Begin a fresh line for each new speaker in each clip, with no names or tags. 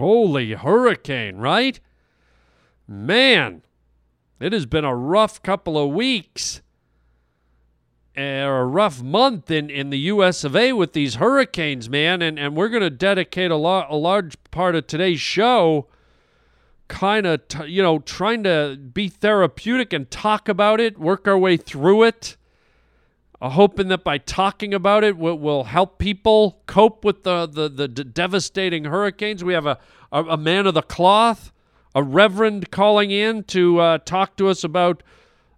Holy hurricane, right? Man, it has been a rough couple of weeks eh, or a rough month in, in the US of A with these hurricanes, man. And, and we're going to dedicate a, lo- a large part of today's show kind of, t- you know, trying to be therapeutic and talk about it, work our way through it. Hoping that by talking about it will, will help people cope with the, the, the devastating hurricanes. We have a, a, a man of the cloth, a reverend calling in to uh, talk to us about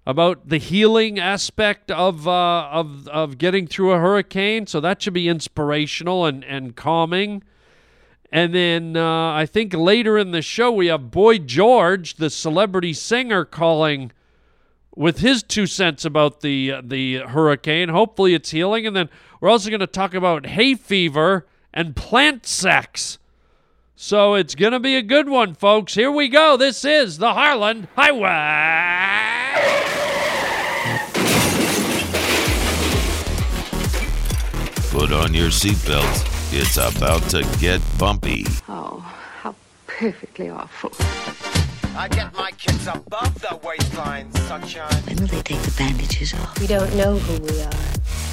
about the healing aspect of uh, of of getting through a hurricane. So that should be inspirational and and calming. And then uh, I think later in the show we have Boy George, the celebrity singer, calling with his two cents about the uh, the hurricane. Hopefully it's healing. And then we're also going to talk about hay fever and plant sex. So it's going to be a good one, folks. Here we go. This is the Harland Highway.
Put on your seatbelts. It's about to get bumpy.
Oh, how perfectly awful.
I get my kids above the waistline, sunshine.
When will they take the bandages off?
We don't know who we are.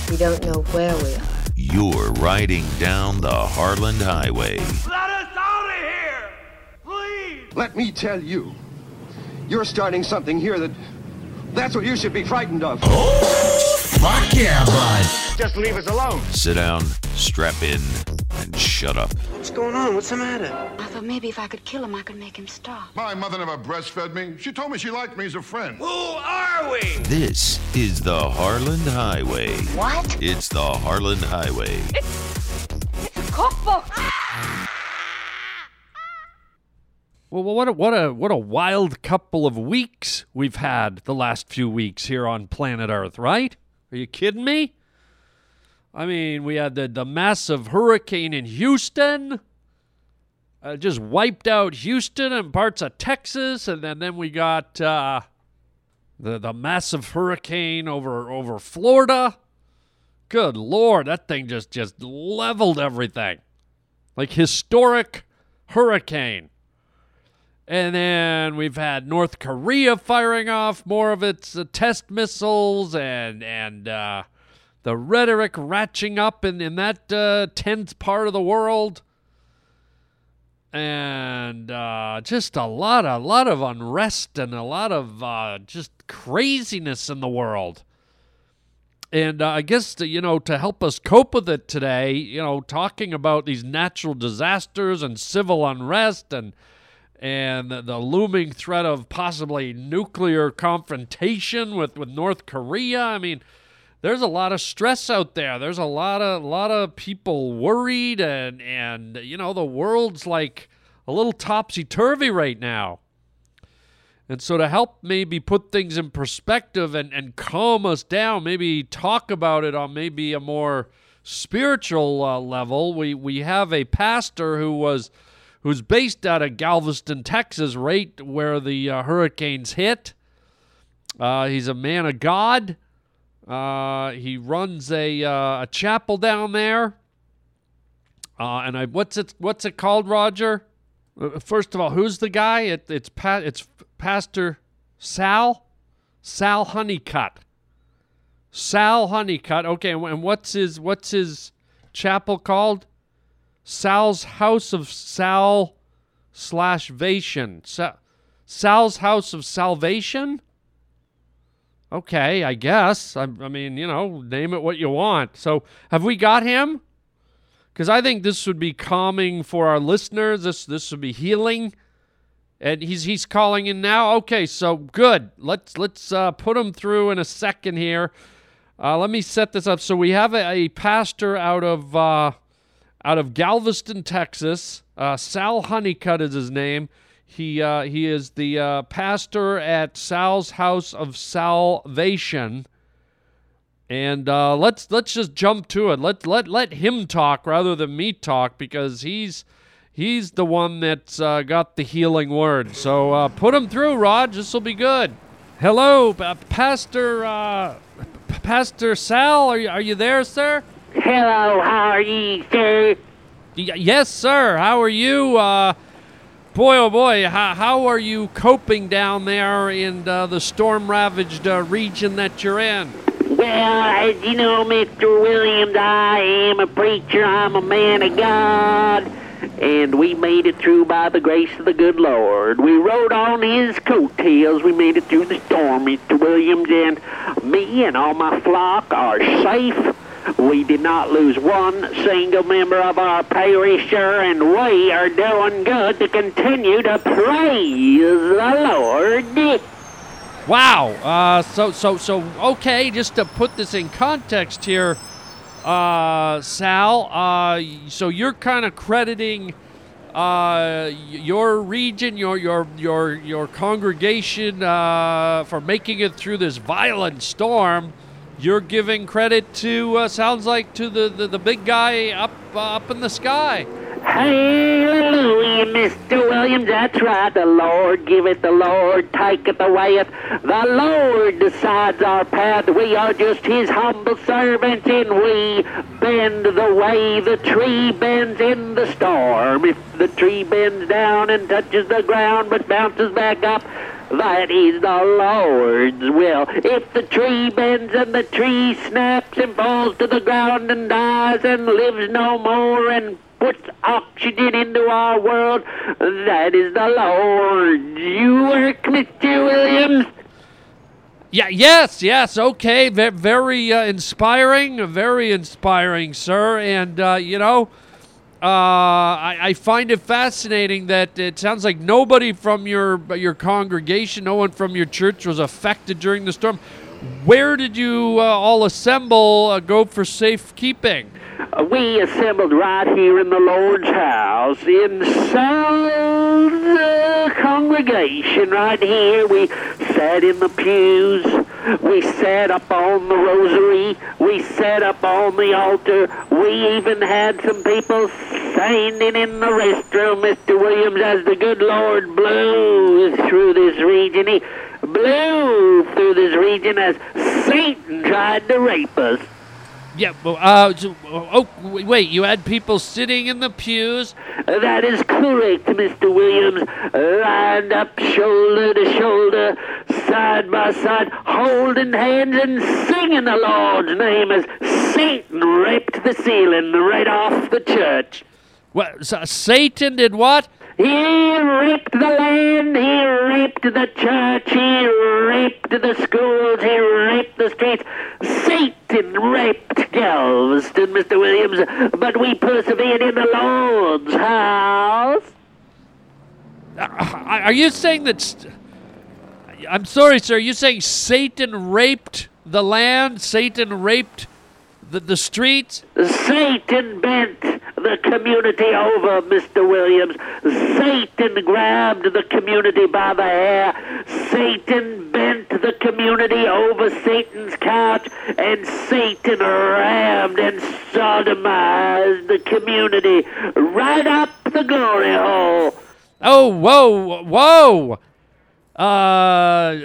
We don't know where we are.
You're riding down the Harland Highway.
Let us out of here! Please!
Let me tell you, you're starting something here that. That's what you should be frightened of.
Oh, fuck yeah, bud.
Just leave us alone.
Sit down, strap in, and shut up.
What's going on? What's the matter?
I thought maybe if I could kill him, I could make him stop.
My mother never breastfed me. She told me she liked me as a friend.
Who are we?
This is the Harland Highway.
What?
It's the Harland Highway.
It's it's a cookbook!
Well, what a, what a what a wild couple of weeks we've had the last few weeks here on planet Earth, right? Are you kidding me? I mean, we had the, the massive hurricane in Houston. Uh, just wiped out Houston and parts of Texas, and then, then we got uh, the the massive hurricane over over Florida. Good lord, that thing just just leveled everything, like historic hurricane. And then we've had North Korea firing off more of its uh, test missiles and and uh, the rhetoric ratcheting up in, in that uh, tense part of the world. And uh, just a lot, a lot of unrest and a lot of uh, just craziness in the world. And uh, I guess, to, you know, to help us cope with it today, you know, talking about these natural disasters and civil unrest and and the, the looming threat of possibly nuclear confrontation with, with North Korea. I mean, there's a lot of stress out there. There's a lot of lot of people worried and and you know the world's like a little topsy turvy right now. And so to help maybe put things in perspective and, and calm us down, maybe talk about it on maybe a more spiritual uh, level, we, we have a pastor who was who's based out of Galveston, Texas, right where the uh, hurricanes hit. Uh, he's a man of God. Uh, he runs a uh, a chapel down there. Uh, and I what's it what's it called, Roger? Uh, First of all, who's the guy? It, it's pa- it's Pastor Sal, Sal Honeycutt. Sal Honeycutt. Okay, and what's his what's his chapel called? Sal's House of Sal slash Vation. Sa- Sal's House of Salvation? Okay, I guess. I, I mean, you know, name it what you want. So, have we got him? Because I think this would be calming for our listeners. This this would be healing. And he's he's calling in now. Okay, so good. Let's let's uh, put him through in a second here. Uh, let me set this up. So we have a, a pastor out of uh, out of Galveston, Texas. Uh, Sal Honeycutt is his name. He uh, he is the uh, pastor at Sal's House of Salvation. And uh, let's let's just jump to it. Let let let him talk rather than me talk because he's he's the one that's uh, got the healing word. So uh, put him through, Rod. This will be good. Hello, uh, Pastor uh, P- Pastor Sal. Are you are you there, sir?
Hello, how are ye, sir?
Y- yes, sir. How are you? Boy, oh boy, how, how are you coping down there in uh, the storm ravaged uh, region that you're in?
Well, as you know, Mr. Williams, I am a preacher. I'm a man of God. And we made it through by the grace of the good Lord. We rode on his coattails. We made it through the storm, Mr. Williams, and me and all my flock are safe. We did not lose one single member of our parish, and we are doing good to continue to praise the Lord.
Wow. Uh, so so so okay. Just to put this in context here, uh, Sal. Uh, so you're kind of crediting uh, your region, your your your your congregation uh, for making it through this violent storm. You're giving credit to uh, sounds like to the, the, the big guy up uh, up in the sky.
Hallelujah, Mr. Williams, that's right. The Lord giveth, the Lord taketh away. The Lord decides our path. We are just his humble servants, and we bend the way the tree bends in the storm. If the tree bends down and touches the ground but bounces back up, that is the Lord's will. If the tree bends and the tree snaps and falls to the ground and dies and lives no more and puts oxygen into our world, that is the Lord's You work, Mr. Williams.
Yeah. Yes. Yes. Okay. Very uh, inspiring. Very inspiring, sir. And uh, you know, uh, I, I find it fascinating that it sounds like nobody from your your congregation, no one from your church, was affected during the storm. Where did you uh, all assemble? Uh, go for safekeeping.
Uh, we assembled right here in the Lord's house in Sal's uh, congregation right here. We sat in the pews. We sat up on the rosary. We sat up on the altar. We even had some people standing in the restroom, Mr. Williams, as the good Lord blew through this region. He blew through this region as Satan tried to rape us.
Yeah. well, Uh, oh, wait. You had people sitting in the pews.
That is correct, Mr. Williams. Lined up shoulder to shoulder, side by side, holding hands and singing the Lord's name as Satan raped the ceiling right off the church.
What? So Satan did what?
He raped the land, he raped the church, he raped the schools, he raped the streets. Satan raped Galveston, Mr. Williams, but we persevered in the Lord's house.
Are you saying that? I'm sorry, sir. Are you saying Satan raped the land? Satan raped the, the streets?
Satan bent the community over, Mr. Williams. Satan grabbed the community by the hair. Satan bent the community over Satan's couch, and Satan rammed and sodomized the community right up the glory hole.
Oh, whoa, whoa. Uh,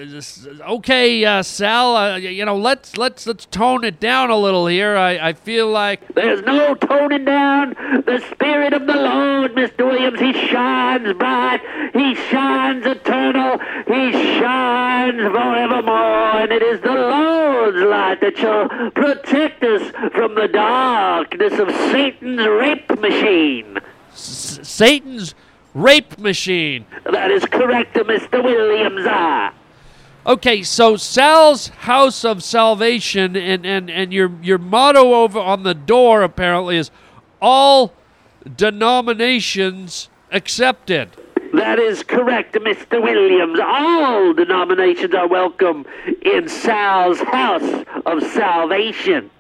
okay, uh, Sal. Uh, you know, let's let's let's tone it down a little here. I, I feel like
There's no toning down the Spirit of the Lord, Mr. Williams. He shines bright. He shines eternal. He shines forevermore. And it is the Lord's light that shall protect us from the darkness of Satan's rape machine.
S- Satan's rape machine.
That is correct, Mr. Williams. Ah.
Okay, so Sal's House of Salvation, and, and, and your your motto over on the door apparently is all denominations accepted.
That is correct, Mr. Williams. All denominations are welcome in Sal's house of salvation.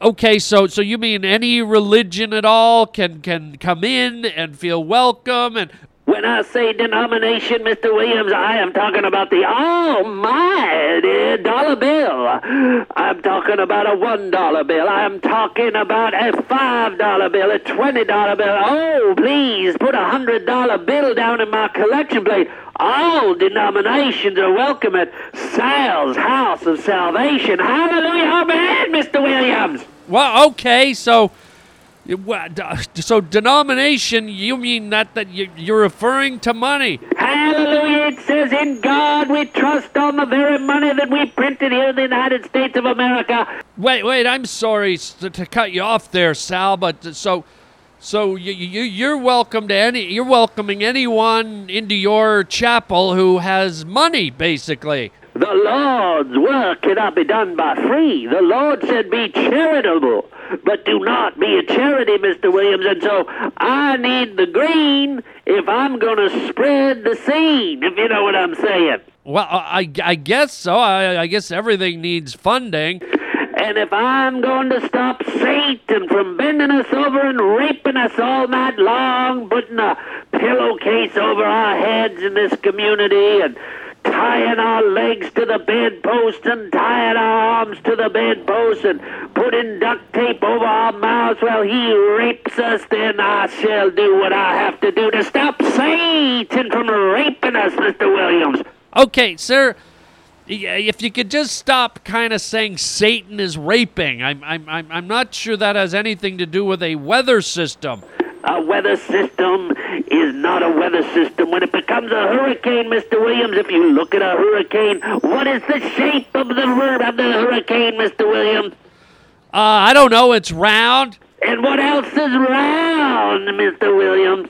Okay, so so you mean any religion at all can can come in and feel welcome and
When I say denomination, Mr. Williams, I am talking about the almighty dollar bill. I'm talking about a one dollar bill. I'm talking about a five dollar bill, a twenty dollar bill. Oh, please put a hundred dollar bill down in my collection plate. All denominations are welcome at Sal's House of Salvation. Hallelujah, amen, Mr. Williams.
well, okay, so So denomination, you mean that that you, you're referring to money?
Hallelujah. It says, In God we trust on the very money that we printed here in the United States of America.
Wait, wait. I'm sorry to, to cut you off there, Sal. But so, so you, you you're welcome to any. You're welcoming anyone into your chapel who has money, basically.
The Lord's work cannot be done by free. The Lord said, Be charitable, but do not be a charity, Mr. Williams. And so I need the green if I'm going to spread the seed, if you know what I'm saying.
Well, I, I guess so. I, I guess everything needs funding.
And if I'm going to stop Satan from bending us over and raping us all night long, putting a pillowcase over our heads in this community and tying our legs to the bedpost and tying our arms to the bedpost and putting duct tape over our mouths while he rapes us, then I shall do what I have to do to stop Satan from raping us, Mr. Williams.
Okay, sir. If you could just stop kind of saying Satan is raping, I'm, I'm, I'm, I'm not sure that has anything to do with a weather system.
A weather system is not a weather system. When it becomes a hurricane, Mr. Williams, if you look at a hurricane, what is the shape of the, of the hurricane, Mr. Williams?
Uh, I don't know. It's round.
And what else is round, Mr. Williams?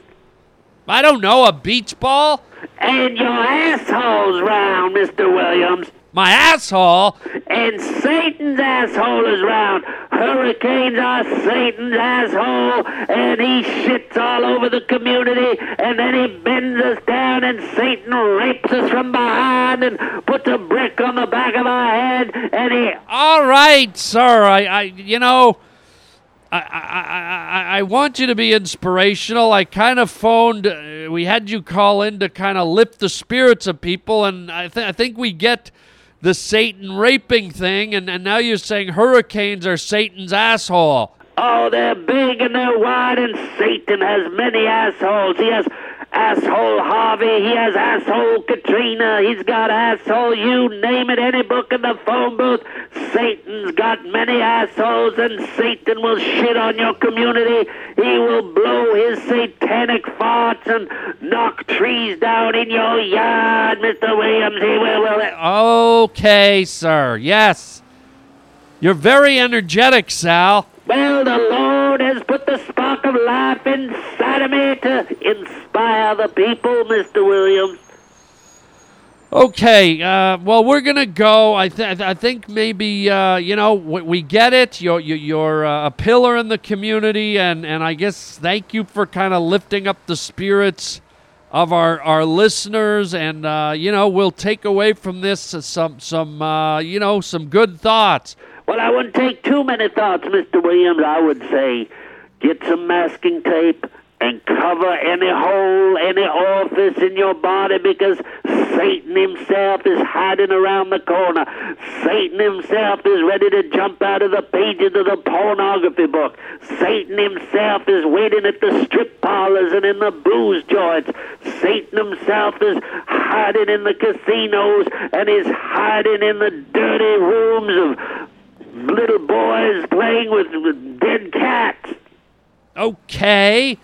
I don't know. A beach ball.
And your asshole's round, Mr. Williams.
My asshole.
And Satan's asshole is round. Hurricanes are Satan's asshole, and he shits all over the community, and then he bends us down, and Satan rapes us from behind and puts a brick on the back of our head, and he.
All right, sir. I, I you know, I, I, I, want you to be inspirational. I kind of phoned. Uh, we had you call in to kind of lift the spirits of people, and I, th- I think we get the Satan raping thing. And, and now you're saying hurricanes are Satan's asshole.
Oh, they're big and they're wide, and Satan has many assholes. He has asshole Harvey, he has asshole Katrina, he's got asshole you name it, any book in the phone booth. Satan's got many assholes, and Satan will shit on your community. He will blow his satanic farts and knock trees down in your yard, Mr. Williams. He will. will
Okay, sir. Yes. You're very energetic, Sal.
Well, the Lord has put the spark of life inside of me to inspire the people, Mr. Williams.
Okay, uh, well, we're gonna go. I, th- I think maybe uh, you know we, we get it. You're you're, you're uh, a pillar in the community, and, and I guess thank you for kind of lifting up the spirits of our, our listeners, and uh, you know we'll take away from this some some uh, you know some good thoughts.
Well, I wouldn't take too many thoughts, Mr. Williams. I would say get some masking tape and cover any hole, any orifice in your body because Satan himself is hiding around the corner. Satan himself is ready to jump out of the pages of the pornography book. Satan himself is waiting at the strip parlors and in the booze joints. Satan himself is hiding in the casinos and is hiding in the dirty rooms of little boys playing with, with dead cats.
Okay.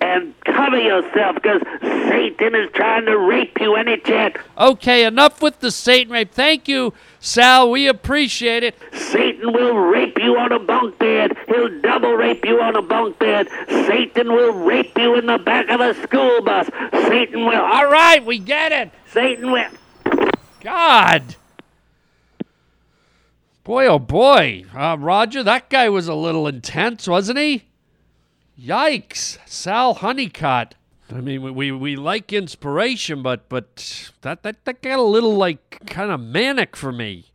And cover yourself because Satan is trying to rape you any chance.
Okay, enough with the Satan rape. Thank you, Sal. We appreciate it.
Satan will rape you on a bunk bed. He'll double rape you on a bunk bed. Satan will rape you in the back of a school bus. Satan will.
All right, we get it.
Satan will.
God. Boy, oh boy. Uh, Roger, that guy was a little intense, wasn't he? Yikes. Sal Honeycutt. I mean, we, we, we like inspiration, but but that, that, that got a little, like, kind of manic for me.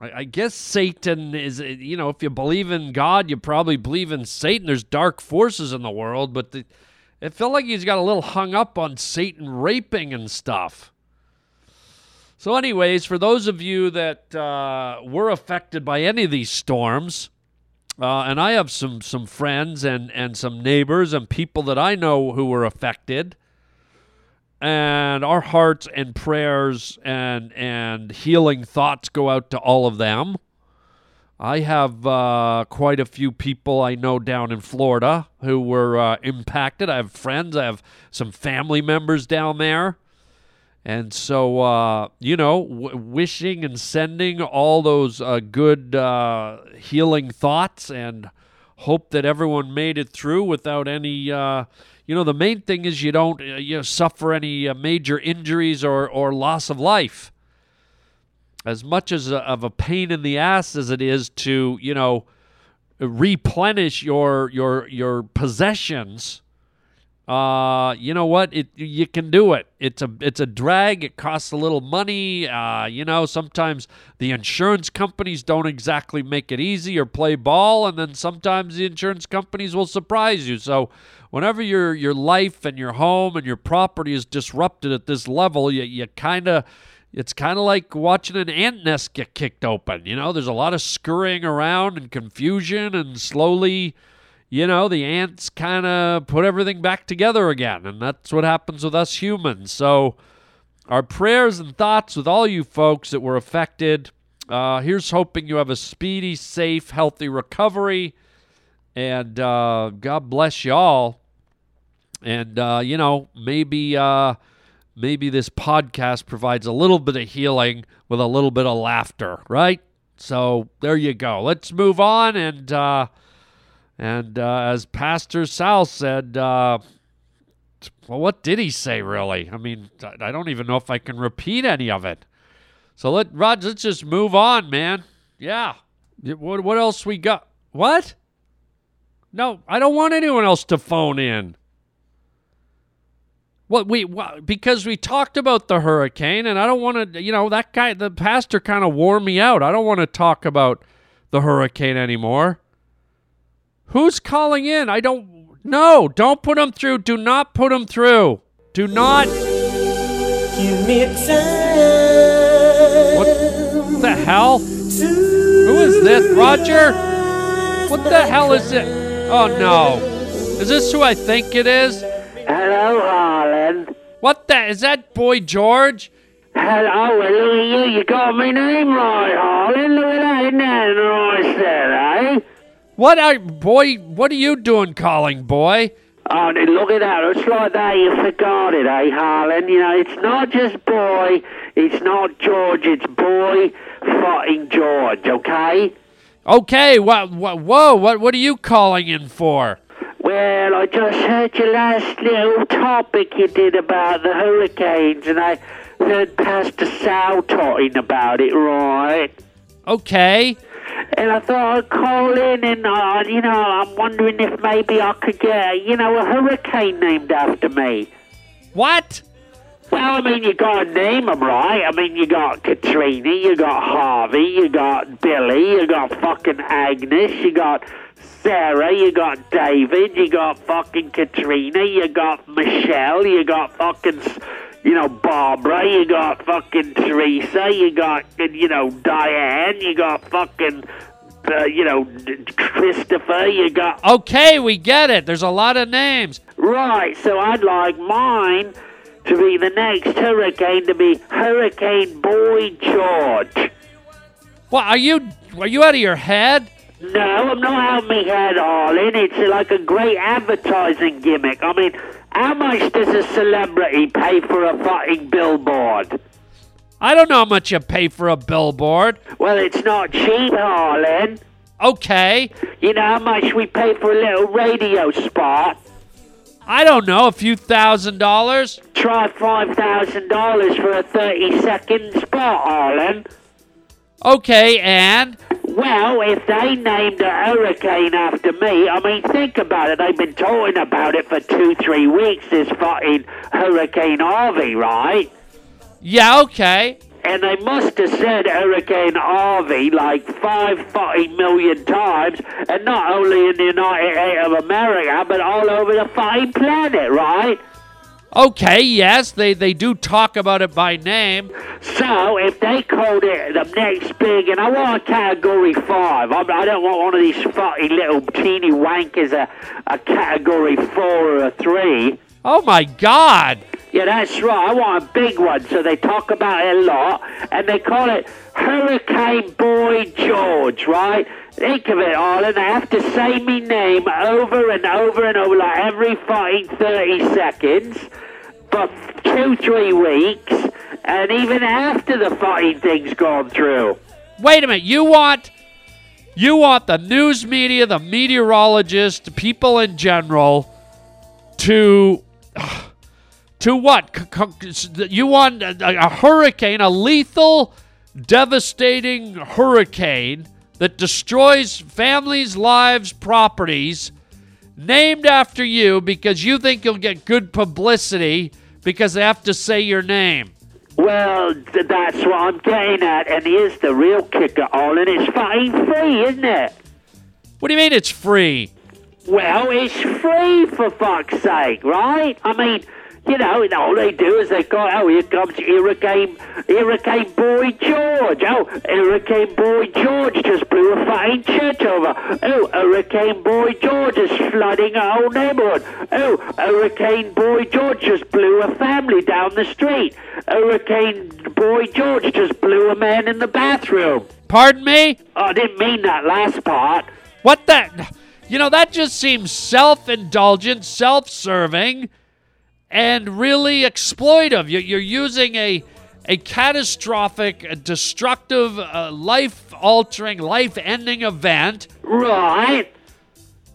I, I guess Satan is, uh, you know, if you believe in God, you probably believe in Satan. There's dark forces in the world, but the, it felt like he's got a little hung up on Satan raping and stuff. So, anyways, for those of you that uh, were affected by any of these storms, uh, and I have some some friends and and some neighbors and people that I know who were affected, and our hearts and prayers and and healing thoughts go out to all of them. I have uh, quite a few people I know down in Florida who were uh, impacted. I have friends, I have some family members down there. And so, uh, you know, w- wishing and sending all those uh, good uh, healing thoughts and hope that everyone made it through without any. Uh, you know, the main thing is you don't uh, you know, suffer any uh, major injuries or, or loss of life. As much as a, of a pain in the ass as it is to, you know, replenish your your your possessions uh, you know what? It you can do it. It's a it's a drag. It costs a little money. Uh, you know, sometimes the insurance companies don't exactly make it easy or play ball, and then sometimes the insurance companies will surprise you. So, whenever your your life and your home and your property is disrupted at this level, you you kind of it's kind of like watching an ant nest get kicked open. You know, there's a lot of scurrying around and confusion, and slowly you know, the ants kind of put everything back together again. And that's what happens with us humans. So, our prayers and thoughts with all you folks that were affected. Uh, here's hoping you have a speedy, safe, healthy recovery. And uh, God bless y'all. And, uh, you know, maybe. Uh, maybe this podcast provides a little bit of healing with a little bit of laughter, right? So there you go. Let's move on and uh, and uh, as Pastor Sal said, uh, well, what did he say really? I mean, I don't even know if I can repeat any of it. So let Rod, let's just move on, man. Yeah. What what else we got? What? No, I don't want anyone else to phone in. What we what, because we talked about the hurricane, and I don't want to. You know, that guy, the pastor, kind of wore me out. I don't want to talk about the hurricane anymore. Who's calling in? I don't. No, don't put him through. Do not put him through. Do not.
Give me time.
What the hell? Who is this? Roger? What the hell is it? Oh no. Is this who I think it is?
Hello, Harland.
What the? Is that Boy George?
Hello, well, look at you. You got my name right, Harland. Look at that. Isn't that nice there, eh?
What are boy? What are you doing calling, boy?
Oh, look at that. It's like that. You forgot it, eh, Harland? You know, it's not just boy. It's not George. It's boy fucking George, okay?
Okay. What? What? Whoa! What? What are you calling in for?
Well, I just heard your last little topic you did about the hurricanes, and I heard Pastor Sal talking about it, right?
Okay.
And I thought I'd call in and, uh, you know, I'm wondering if maybe I could get, you know, a hurricane named after me.
What?
Well, I mean, you got to name them right? I mean, you got Katrina, you got Harvey, you got Billy, you got fucking Agnes, you got Sarah, you got David, you got fucking Katrina, you got Michelle, you got fucking, you know, Barbara, you got fucking Teresa, you got, you know, Diane, you got fucking, uh, you know, Christopher, you got.
Okay, we get it. There's a lot of names.
Right, so I'd like mine to be the next hurricane to be Hurricane Boy George.
What are you? Are you out of your head?
No, I'm not out of my head, Harland. It's like a great advertising gimmick. I mean, how much does a celebrity pay for a fucking billboard?
I don't know how much you pay for a billboard.
Well, it's not cheap, Harland.
Okay.
You know how much we pay for a little radio spot?
I don't know, a few thousand dollars.
Try $5,000 for a 30 second spot, Harlan.
Okay, and
Well, if they named a hurricane after me, I mean, think about it. They've been talking about it for two, three weeks, this fucking Hurricane Harvey, right?
yeah, okay.
And they must have said Hurricane Harvey like five fucking million times, and not only in the United States of America, but all over the fucking planet, right?
Okay, yes, they they do talk about it by name.
So if they called it the next big, and I want a category five, I, I don't want one of these fucking little teeny wankers a, a category four or a three.
Oh my God!
Yeah, that's right. I want a big one, so they talk about it a lot, and they call it Hurricane Boy George, right? Think of it, Arlen. They have to say me name over and over and over, like every fucking 30 seconds for two, three weeks, and even after the fucking thing's gone through.
Wait a minute. You want you want the news media, the meteorologists, the people in general to to what? You want a hurricane, a lethal, devastating hurricane that destroys families, lives, properties, named after you because you think you'll get good publicity because they have to say your name.
Well, th- that's what I'm getting at, and here's the real kicker, Arlen. It's fucking free, isn't it?
What do you mean it's free?
Well, it's free for fuck's sake, right? I mean, you know, and all they do is they go, oh, here comes Hurricane, Hurricane Boy George. Oh, Hurricane Boy George just blew a fucking church over. Oh, Hurricane Boy George is flooding a whole neighborhood. Oh, Hurricane Boy George just blew a family down the street. Hurricane Boy George just blew a man in the bathroom.
Pardon me?
Oh, I didn't mean that last part.
What the? You know, that just seems self indulgent, self serving, and really exploitive. You- You're using a, a catastrophic, uh, destructive, uh, life altering, life ending event
Right.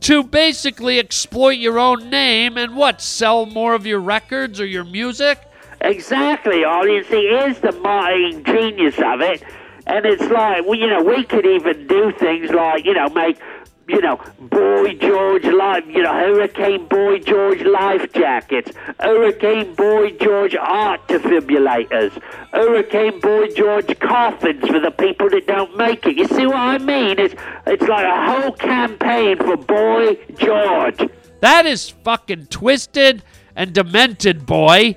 to basically exploit your own name and what? Sell more of your records or your music?
Exactly, Ollie. See, is the marketing genius of it. And it's like, well, you know, we could even do things like, you know, make, you know, Boy George life, you know, Hurricane Boy George life jackets, Hurricane Boy George art defibrillators, Hurricane Boy George coffins for the people that don't make it. You see what I mean? It's, it's like a whole campaign for Boy George.
That is fucking twisted and demented, boy.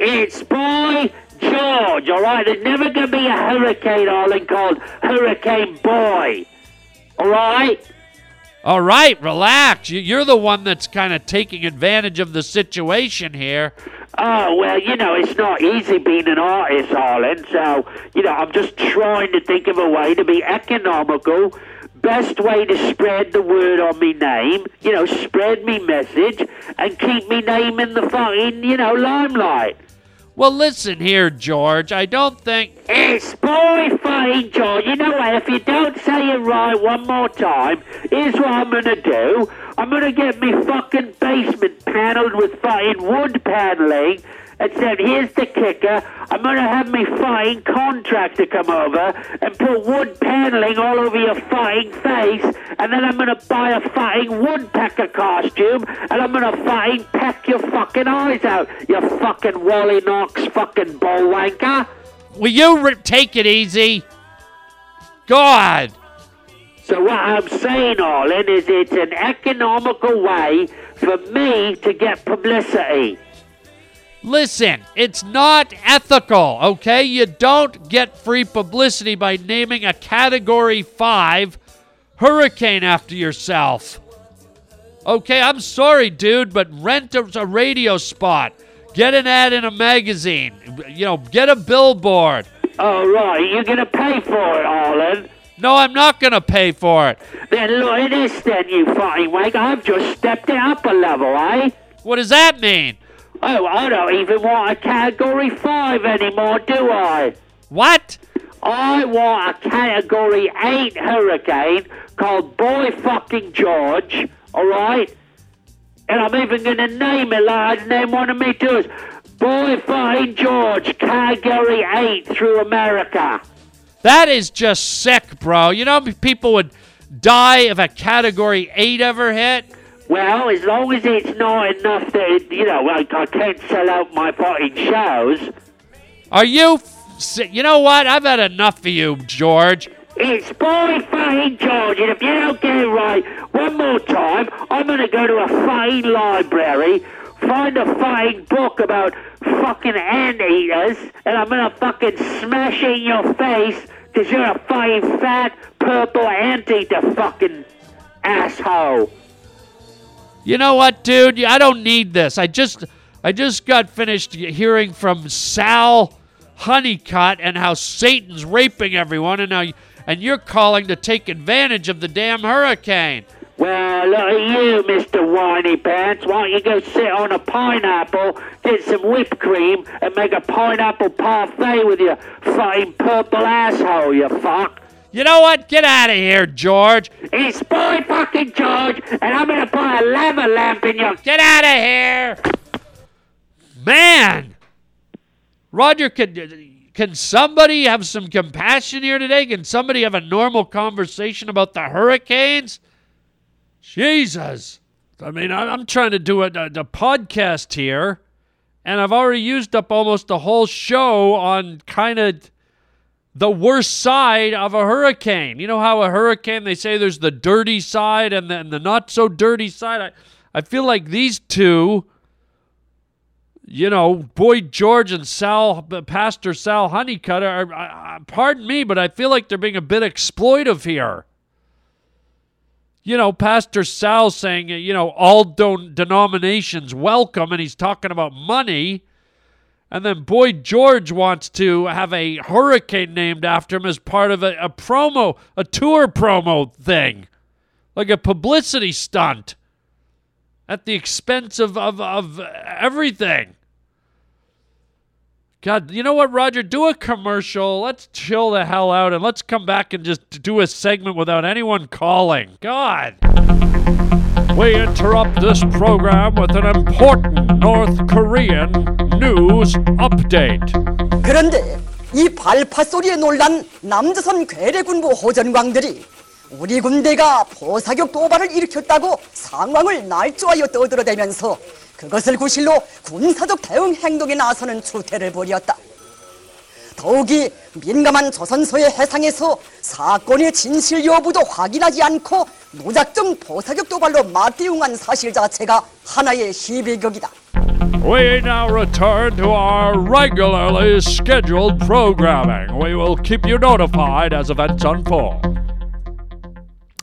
It's Boy George, all right? There's never going to be a hurricane, Arlen, called Hurricane Boy. All right?
All right, relax. You- You're the one that's kind of taking advantage of the situation here.
Oh, well, you know, it's not easy being an artist, Arlen, so, you know, I'm just trying to think of a way to be economical, best way to spread the word on me name, you know, spread me message, and keep me name in the fucking, you know, limelight.
Well, listen here, George. I don't think.
It's boy fucking George. You know what? If you don't say it right one more time, here's what I'm gonna do. I'm gonna get me fucking basement paneled with fucking wood paneling. Except here's the kicker. I'm gonna have me fine contractor come over and put wood paneling all over your fine face, and then I'm gonna buy a fine woodpecker costume, and I'm gonna fine peck your fucking eyes out, you fucking Wally Knox fucking bullwanker.
Will you re- take it easy? God.
So what I'm saying, Arlen, is it's an economical way for me to get publicity.
Listen, it's not ethical, okay? You don't get free publicity by naming a Category 5 hurricane after yourself. Okay, I'm sorry, dude, but rent a, radio spot. Get an ad in a magazine. You know, get a billboard.
All right, you're gonna pay for it, Arlen.
No, I'm not going to pay for it.
Then look at this then, you fucking wank. I've just stepped it up a level, eh?
What does that mean?
Oh, I don't even want a Category 5 anymore, do I?
What?
I want a Category 8 hurricane called Boy Fucking George, alright? And I'm even gonna name it like I'd name one of me tours. Boy Fucking George, Category 8 through America.
That is just sick, bro. You know people would die if a Category 8 ever hit?
Well, as long as it's not enough that, you know, like I can't sell out my fucking shows.
Are you. F- you know what? I've had enough of you, George.
It's Boy Fucking George, and if you don't get it right one more time, I'm gonna go to a fucking library, find a fucking book about fucking anteaters, and I'm gonna fucking smash it in your face, cause you're a fucking fat, purple anteater fucking asshole.
You know what, dude? I don't need this. I just. I just got finished hearing from Sal Honeycutt and how Satan's raping everyone, and now and you're calling to take advantage of the damn hurricane.
Well, look at you, Mr. Whiny Pants. Why don't you go sit on a pineapple, get some whipped cream, and make a pineapple parfait with your fucking purple asshole, you fuck?
You know what? Get out of here, George.
It's boy fucking George, and I'm gonna put a lava lamp in your.
Get out of here. Man. Roger, can, can somebody have some compassion here today? Can somebody have a normal conversation about the hurricanes? Jesus. I mean, I'm trying to do a, a, a podcast here, and I've already used up almost the whole show on kind of the worst side of a hurricane. You know how a hurricane, they say there's the dirty side and the, and the not so dirty side? I, I feel like these two, you know, Boy George and Sal, Pastor Sal Honeycutt, are, pardon me, but I feel like they're being a bit exploitive here you know, Pastor Sal saying, you know, all don- denominations welcome, and he's talking about money. And then Boy George wants to have a hurricane named after him as part of a, a promo, a tour promo thing, like a publicity stunt at the expense of, of, of everything. God, you know what, Roger? Do a commercial. Let's chill the hell out and let's come back and just do a segment without anyone calling. God. We interrupt this program with an important North Korean news update.
그런데 이 발파 소리에 놀란 남조선 괴뢰군부 호전광들이 우리 군대가 포사격 도발을 일으켰다고 상황을 날조하여 떠들어대면서 그것을 구실로 군사적 대응 행동에 나서는 추태를 벌였다. 더욱이 민감한 조선소의 해상에서 사건의 진실 여부도 확인하지 않고 무작정 포사격 도발로 맞대응한 사실 자체가 하나의 희비극이다.
We now return to our regularly scheduled programming. We will keep you notified as events unfold.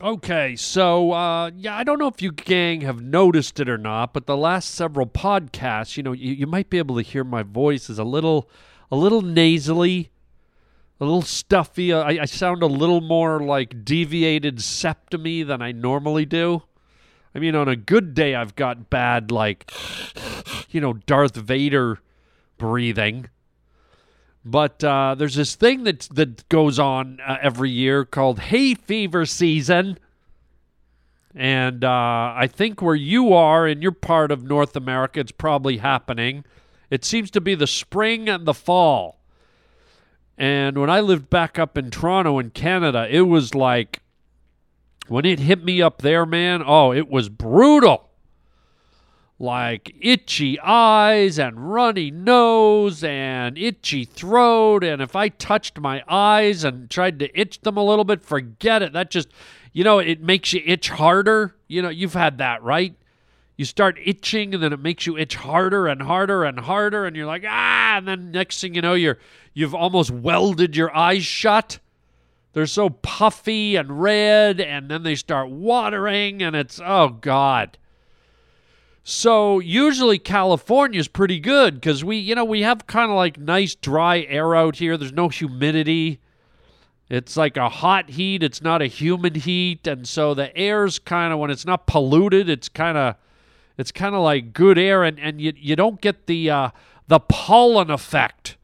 Okay, so uh, yeah, I don't know if you gang have noticed it or not, but the last several podcasts, you know, you, you might be able to hear my voice is a little, a little nasally, a little stuffy. I, I sound a little more like deviated septomy than I normally do. I mean, on a good day, I've got bad like, you know, Darth Vader breathing. But uh, there's this thing that that goes on uh, every year called hay fever season, and uh, I think where you are in your part of North America, it's probably happening. It seems to be the spring and the fall. And when I lived back up in Toronto in Canada, it was like when it hit me up there, man. Oh, it was brutal like itchy eyes and runny nose and itchy throat. And if I touched my eyes and tried to itch them a little bit, forget it. That just, you know, it makes you itch harder. You know, you've had that, right? You start itching and then it makes you itch harder and harder and harder. And you're like, ah. And then next thing you know, you're, you've almost welded your eyes shut. They're so puffy and red. And then they start watering. And it's, oh, God. So usually California's pretty good because we, you know, we have kind of like nice dry air out here. There's no humidity. It's like a hot heat. It's not a humid heat, and so the air's kind of when it's not polluted, it's kind of, it's kind of like good air, and and you you don't get the uh, the pollen effect.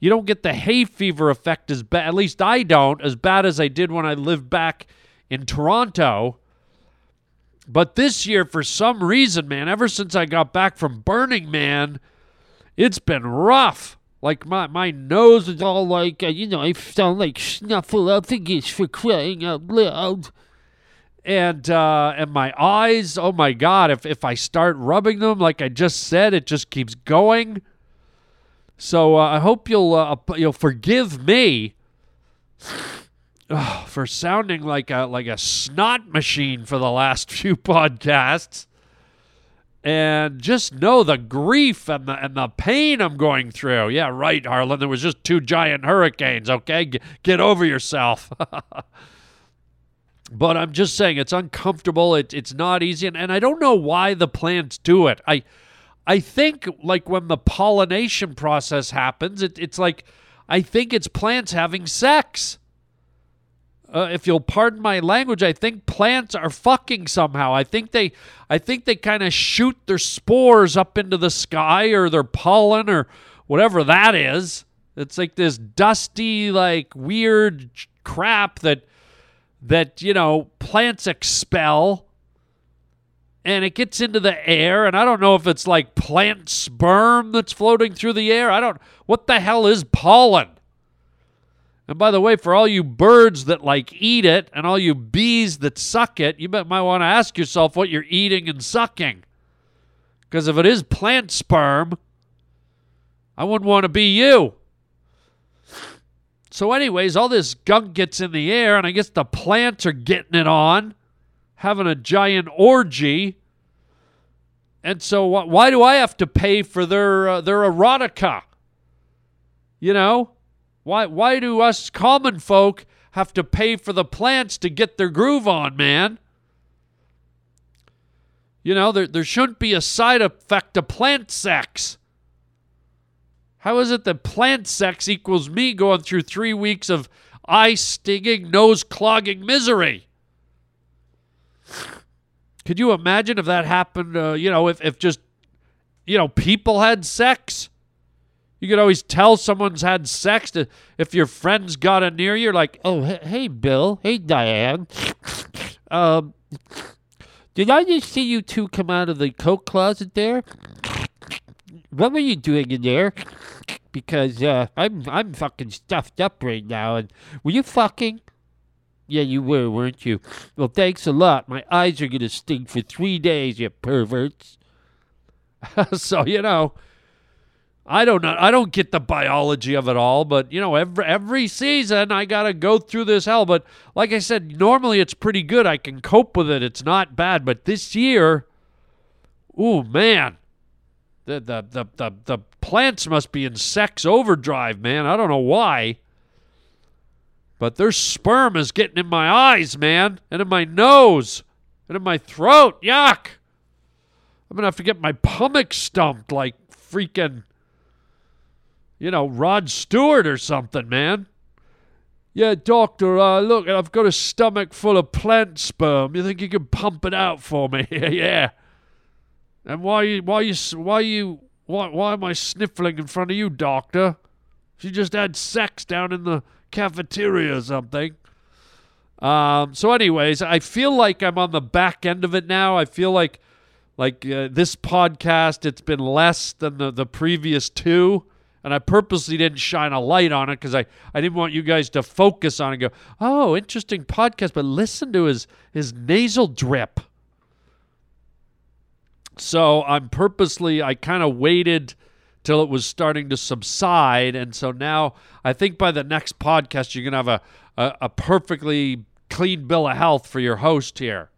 You don't get the hay fever effect as bad. At least I don't as bad as I did when I lived back in Toronto. But this year, for some reason, man, ever since I got back from Burning Man, it's been rough. Like my, my nose is all like, uh, you know, I sound like Snuffleupagus for crying out loud. And uh, and my eyes, oh my God, if, if I start rubbing them, like I just said, it just keeps going. So uh, I hope you'll uh, you'll forgive me for sounding like a like a snot machine for the last few podcasts. And just know the grief and the and the pain I'm going through. Yeah, right, Harland. There was just two giant hurricanes. Okay, G- get over yourself. but I'm just saying it's uncomfortable. It, it's not easy, and, and I don't know why the plants do it. I I think like when the pollination process happens, it, it's like I think it's plants having sex. Uh, if you'll pardon my language, I think plants are fucking somehow. I think they, I think they kind of shoot their spores up into the sky or their pollen or whatever that is. It's like this dusty, like weird crap that that you know plants expel and it gets into the air and i don't know if it's like plant sperm that's floating through the air. I don't what the hell is pollen? And by the way for all you birds that like eat it and all you bees that suck it you might want to ask yourself what you're eating and sucking. Because if it is plant sperm i wouldn't want to be you so, anyways, all this gunk gets in the air, and I guess the plants are getting it on, having a giant orgy. And so, wh- why do I have to pay for their uh, their erotica? You know, why why do us common folk have to pay for the plants to get their groove on, man? You know, there there shouldn't be a side effect to plant sex. Is it that plant sex equals me going through three weeks of eye stinging, nose clogging misery? Could you imagine if that happened? Uh, you know, if, if just, you know, people had sex? You could always tell someone's had sex to, if your friends got in near you. like, oh, hey, hey, Bill. Hey, Diane. um, did I just see you two come out of the coat closet there? What were you doing in there? because uh, I'm I'm fucking stuffed up right now. And were you fucking? Yeah, you were, weren't you? Well, thanks a lot. My eyes are gonna sting for three days, you perverts. so you know, I don't know. I don't get the biology of it all, but you know, every every season I gotta go through this hell. But like I said, normally it's pretty good. I can cope with it. It's not bad. But this year, oh man, the, the, the, the, the plants must be in sex overdrive, man. I don't know why. But their sperm is getting in my eyes, man, and in my nose, and in my throat. Yuck. I'm going to have to get my pummick stumped like freaking, you know, Rod Stewart or something, man. Yeah, doctor, uh, look, I've got a stomach full of plant sperm. You think you can pump it out for me? Yeah, yeah. And why you why you why you why why am I sniffling in front of you, doctor? She just had sex down in the cafeteria or something. Um, so, anyways, I feel like I'm on the back end of it now. I feel like like uh, this podcast, it's been less than the, the previous two. And I purposely didn't shine a light on it because I, I didn't want you guys to focus on it and go, oh, interesting podcast, but listen to his his nasal drip. So I'm purposely, I kind of waited till it was starting to subside. And so now I think by the next podcast, you're going to have a, a, a, perfectly clean bill of health for your host here.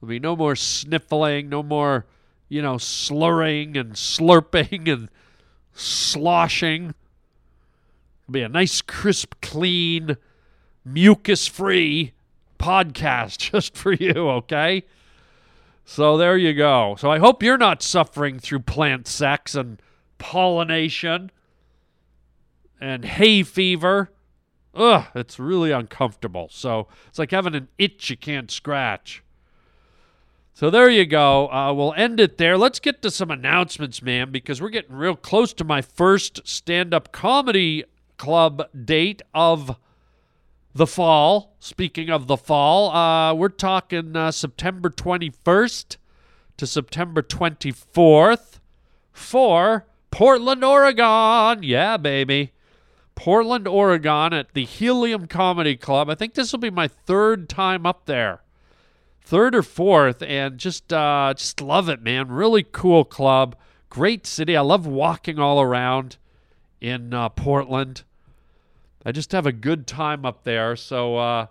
There'll be no more sniffling, no more, you know, slurring and slurping and sloshing. It'll be a nice, crisp, clean, mucus free podcast just for you, okay? So there you go. So I hope you're not suffering through plant sex and pollination and hay fever. Ugh, it's really uncomfortable. So it's like having an itch you can't scratch. So there you go. Uh, we'll end it there. Let's get to some announcements, man, because we're getting real close to my first stand up comedy club date of the fall. Speaking of the fall, uh, we're talking uh, September 21st to September 24th for Portland, Oregon. Yeah, baby. Portland, Oregon at the Helium Comedy Club. I think this will be my third time up there. Third or fourth, and just uh, just love it, man. Really cool club. Great city. I love walking all around in uh, Portland. I just have a good time up there. So uh,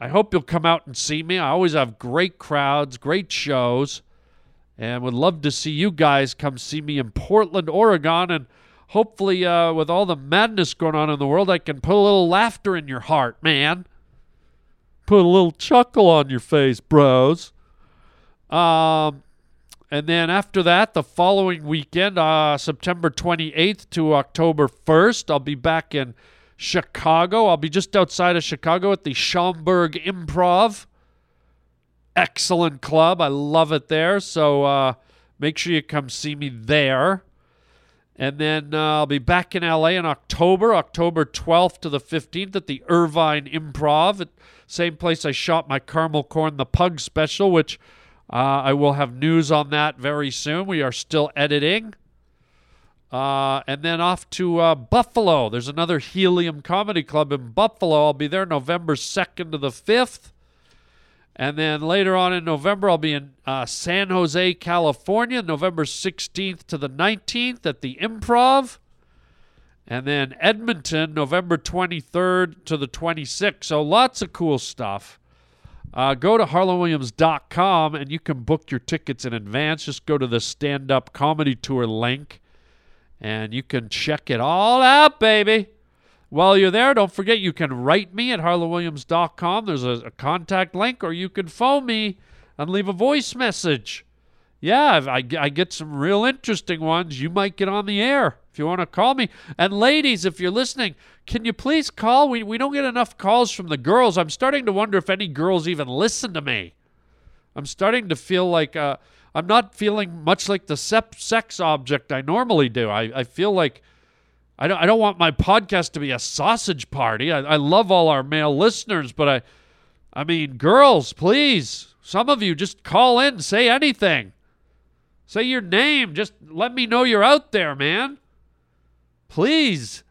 I hope you'll come out and see me. I always have great crowds, great shows, and would love to see you guys come see me in Portland, Oregon. And hopefully, uh, with all the madness going on in the world, I can put a little laughter in your heart, man. Put a little chuckle on your face, bros. Um, and then after that, the following weekend, uh, September 28th to October 1st, I'll be back in Chicago. I'll be just outside of Chicago at the Schaumburg Improv. Excellent club. I love it there. So uh, make sure you come see me there. And then uh, I'll be back in LA in October, October 12th to the 15th at the Irvine Improv, same place I shot my Caramel Corn the Pug special, which uh, I will have news on that very soon. We are still editing. Uh, and then off to uh, Buffalo. There's another Helium Comedy Club in Buffalo. I'll be there November 2nd to the 5th. And then later on in November, I'll be in uh, San Jose, California, November 16th to the 19th at the Improv. And then Edmonton, November 23rd to the 26th. So lots of cool stuff. Uh, go to harlandwilliams.com and you can book your tickets in advance. Just go to the stand up comedy tour link and you can check it all out, baby. While you're there, don't forget you can write me at harlandwilliams.com. There's a, a contact link, or you can phone me and leave a voice message. Yeah, I, I get some real interesting ones. You might get on the air if you want to call me. And ladies, if you're listening, can you please call? We, we don't get enough calls from the girls. I'm starting to wonder if any girls even listen to me. I'm starting to feel like uh, I'm not feeling much like the sex object I normally do. I, I feel like I don't, I don't want my podcast to be a sausage party. I, I love all our male listeners, but I, I mean, girls, please, some of you just call in, say anything. Say your name. Just let me know you're out there, man. Please.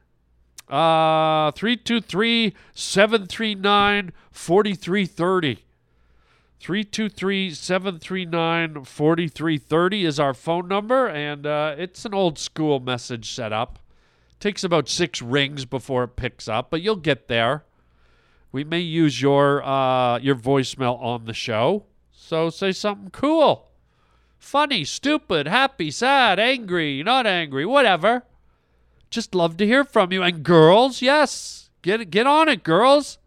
Uh 323 739 4330. 323 739 4330 is our phone number, and uh, it's an old school message setup. Takes about six rings before it picks up, but you'll get there. We may use your uh, your voicemail on the show, so say something cool, funny, stupid, happy, sad, angry, not angry, whatever. Just love to hear from you. And girls, yes, get get on it, girls.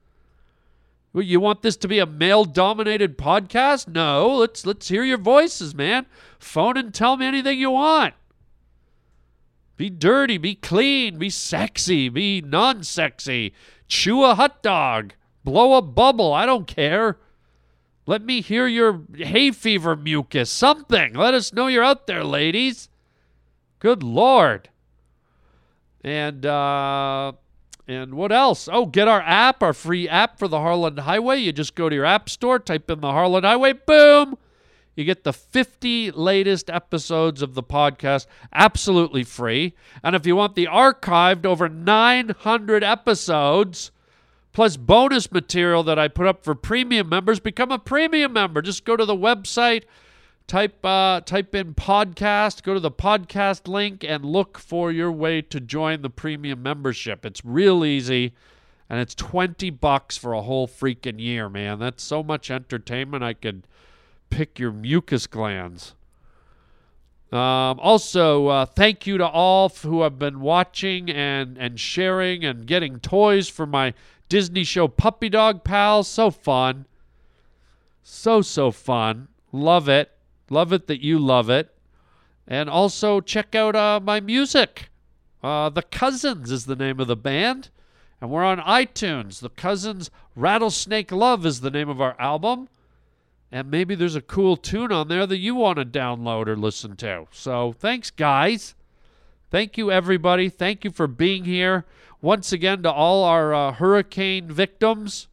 You want this to be a male-dominated podcast? No, let's let's hear your voices, man. Phone and tell me anything you want. Be dirty, be clean, be sexy, be non-sexy. Chew a hot dog, blow a bubble, I don't care. Let me hear your hay fever mucus, something. Let us know you're out there, ladies. Good lord. And uh and what else? Oh, get our app, our free app for the Harland Highway. You just go to your app store, type in the Harland Highway, boom. You get the 50 latest episodes of the podcast absolutely free. And if you want the archived over 900 episodes, plus bonus material that I put up for premium members, become a premium member. Just go to the website, type uh, type in podcast, go to the podcast link, and look for your way to join the premium membership. It's real easy, and it's twenty bucks for a whole freaking year, man. That's so much entertainment. I could pick your mucus glands. Um, also, uh, thank you to all who have been watching and, and sharing and getting toys for my Disney show Puppy Dog Pals. So fun. So, so fun. Love it. Love it that you love it. And also check out uh, my music. Uh, the Cousins is the name of the band. And we're on iTunes. The Cousins Rattlesnake Love is the name of our album. And maybe there's a cool tune on there that you want to download or listen to. So thanks, guys. Thank you, everybody. Thank you for being here. Once again, to all our uh, hurricane victims,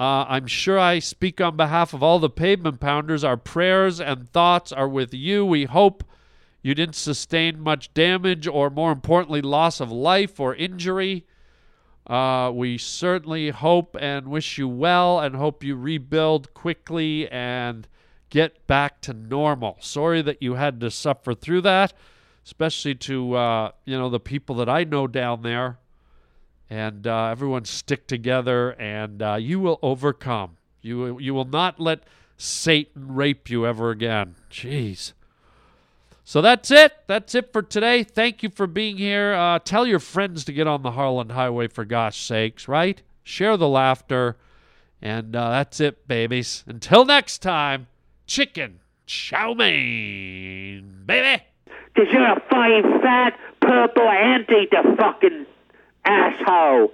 uh, I'm sure I speak on behalf of all the pavement pounders. Our prayers and thoughts are with you. We hope you didn't sustain much damage or, more importantly, loss of life or injury. Uh, we certainly hope and wish you well and hope you rebuild quickly and get back to normal. Sorry that you had to suffer through that, especially to uh, you know the people that I know down there. And uh, everyone stick together, and uh, you will overcome. You you will not let Satan rape you ever again. Jeez. So that's it. That's it for today. Thank you for being here. Uh, tell your friends to get on the Harland Highway for gosh sakes, right? Share the laughter. And uh, that's it, babies. Until next time, chicken chow mein, baby.
Cause you're a fine, fat, purple anti to fucking asshole.